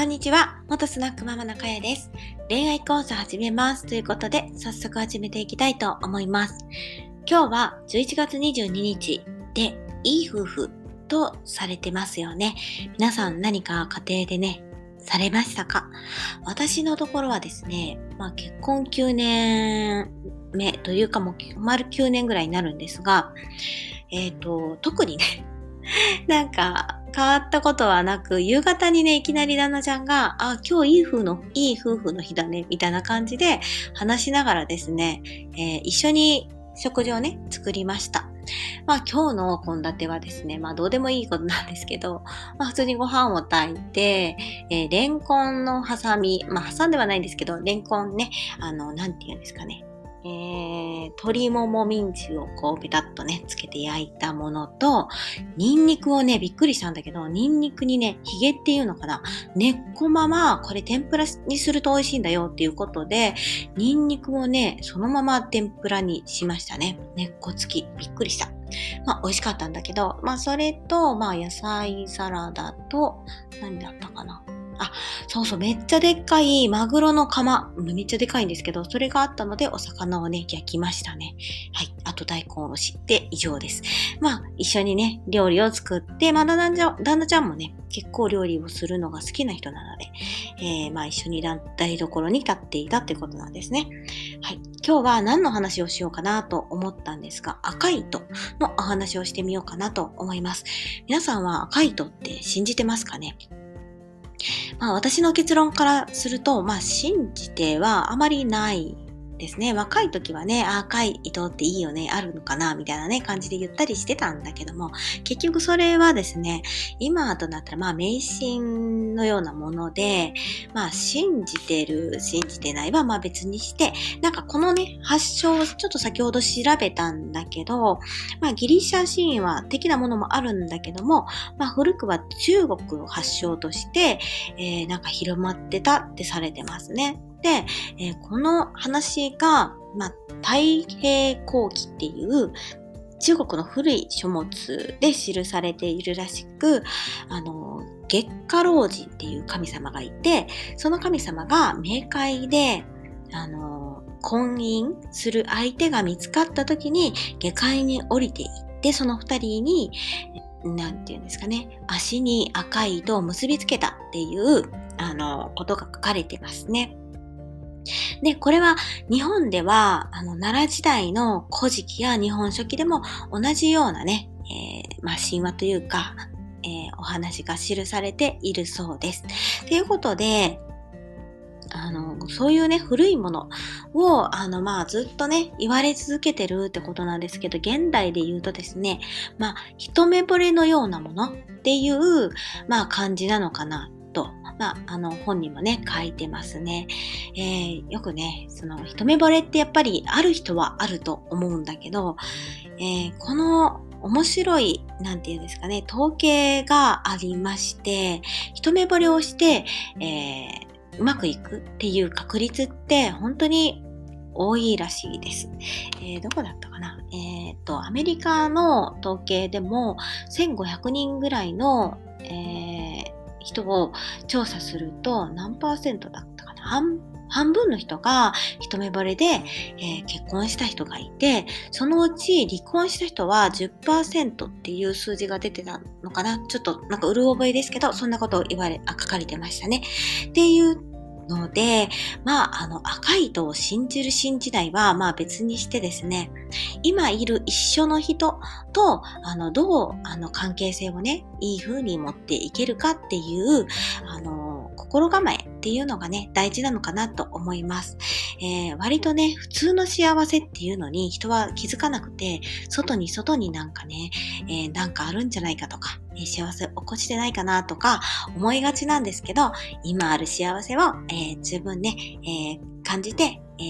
こんにちは。元スナックママのかやです。恋愛講座始めます。ということで、早速始めていきたいと思います。今日は11月22日で、いい夫婦とされてますよね。皆さん何か家庭でね、されましたか？私のところはですね、まあ結婚9年目というかもう丸9年ぐらいになるんですが、えっ、ー、と、特にね、なんか、変わったことはなく、夕方にね、いきなり旦那ちゃんが、あ、今日いい夫の、いい夫婦の日だね、みたいな感じで話しながらですね、えー、一緒に食事をね、作りました。まあ今日の献立はですね、まあどうでもいいことなんですけど、まあ普通にご飯を炊いて、えー、レンコンのハサミ、まあ挟んではないんですけど、レンコンね、あの、なんて言うんですかね、えー、鶏ももミンチをこうペタッとね、つけて焼いたものと、ニンニクをね、びっくりしたんだけど、ニンニクにね、ヒゲっていうのかな、根っこまま、これ天ぷらにすると美味しいんだよっていうことで、ニンニクをね、そのまま天ぷらにしましたね。根っこ付き。びっくりした。まあ、美味しかったんだけど、まあ、それと、まあ、野菜サラダと、何だったかな。あ、そうそう、めっちゃでっかいマグロの釜。めっちゃでかいんですけど、それがあったのでお魚をね、焼きましたね。はい。あと大根を知って以上です。まあ、一緒にね、料理を作って、まだ旦那ちゃんもね、結構料理をするのが好きな人なので、えー、まあ一緒に台所に立っていたってことなんですね。はい。今日は何の話をしようかなと思ったんですが、赤い糸のお話をしてみようかなと思います。皆さんは赤い糸って信じてますかね？まあ私の結論からすると、まあ信じてはあまりないですね。若い時はね、赤い糸っていいよね、あるのかな、みたいなね、感じで言ったりしてたんだけども、結局それはですね、今となったらまあ迷信のようなもので、まあ信じてる、信じてないはまあ別にして、なんかこのね、発祥をちょっと先ほど調べたんだけど、まあギリシャ神話的なものもあるんだけども、まあ古くは中国を発祥として、えー、なんか広まってたってされてますね。で、えー、この話が、まあ、太平後期っていう中国の古い書物で記されているらしく、あの、月下老人っていう神様がいて、その神様が冥界で、あの、婚姻する相手が見つかった時に下界に降りていって、その二人に、なんて言うんですかね、足に赤い糸を結びつけたっていう、あの、ことが書かれてますね。で、これは日本では、あの、奈良時代の古事記や日本書紀でも同じようなね、えー、まあ、神話というか、えー、お話が記されているそうです。ということで、あの、そういうね、古いものを、あの、まあ、ずっとね、言われ続けてるってことなんですけど、現代で言うとですね、まあ、一目惚れのようなものっていう、まあ、感じなのかなと、まあ、あの、本にもね、書いてますね。えー、よくね、その、一目惚れってやっぱりある人はあると思うんだけど、えー、この面白い、なんていうんですかね、統計がありまして、一目惚れをして、えー、うまくいくっていう確率って本当に多いらしいです。えー、どこだったかな？えっ、と、アメリカの統計でも1500人ぐらいの、えー、人を調査すると何パーセントだったかな？半半分の人が一目惚れで、えー、結婚した人がいて、そのうち離婚した人は10%っていう数字が出てたのかな？ちょっとなんかうる覚えですけど、そんなことを言われ、あ書かれてましたね。っていうので、まあ、あの、赤い糸を信じる信じないは、まあ別にしてですね、今いる一緒の人と、あの、どう、あの、関係性をね、いい風に持っていけるかっていう、あの、心構えっていうのがね、大事なのかなと思います。えー、割とね、普通の幸せっていうのに人は気づかなくて、外に外になんかね、えー、なんかあるんじゃないかとか、え、幸せ起こしてないかなとか思いがちなんですけど、今ある幸せを、えー、十分ね、え、感じて、え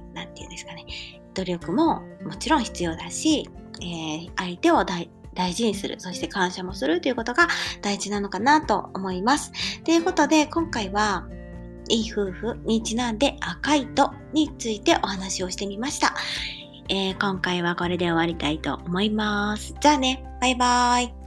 ー、なんて言うんですかね、努力ももちろん必要だし、えー、相手を大大事にする、そして感謝もするということが大事なのかなと思います。ということで、今回は、いい夫婦にちなんで赤いとについてお話をしてみました。えー、今回はこれで終わりたいと思います。じゃあね、バイバーイ。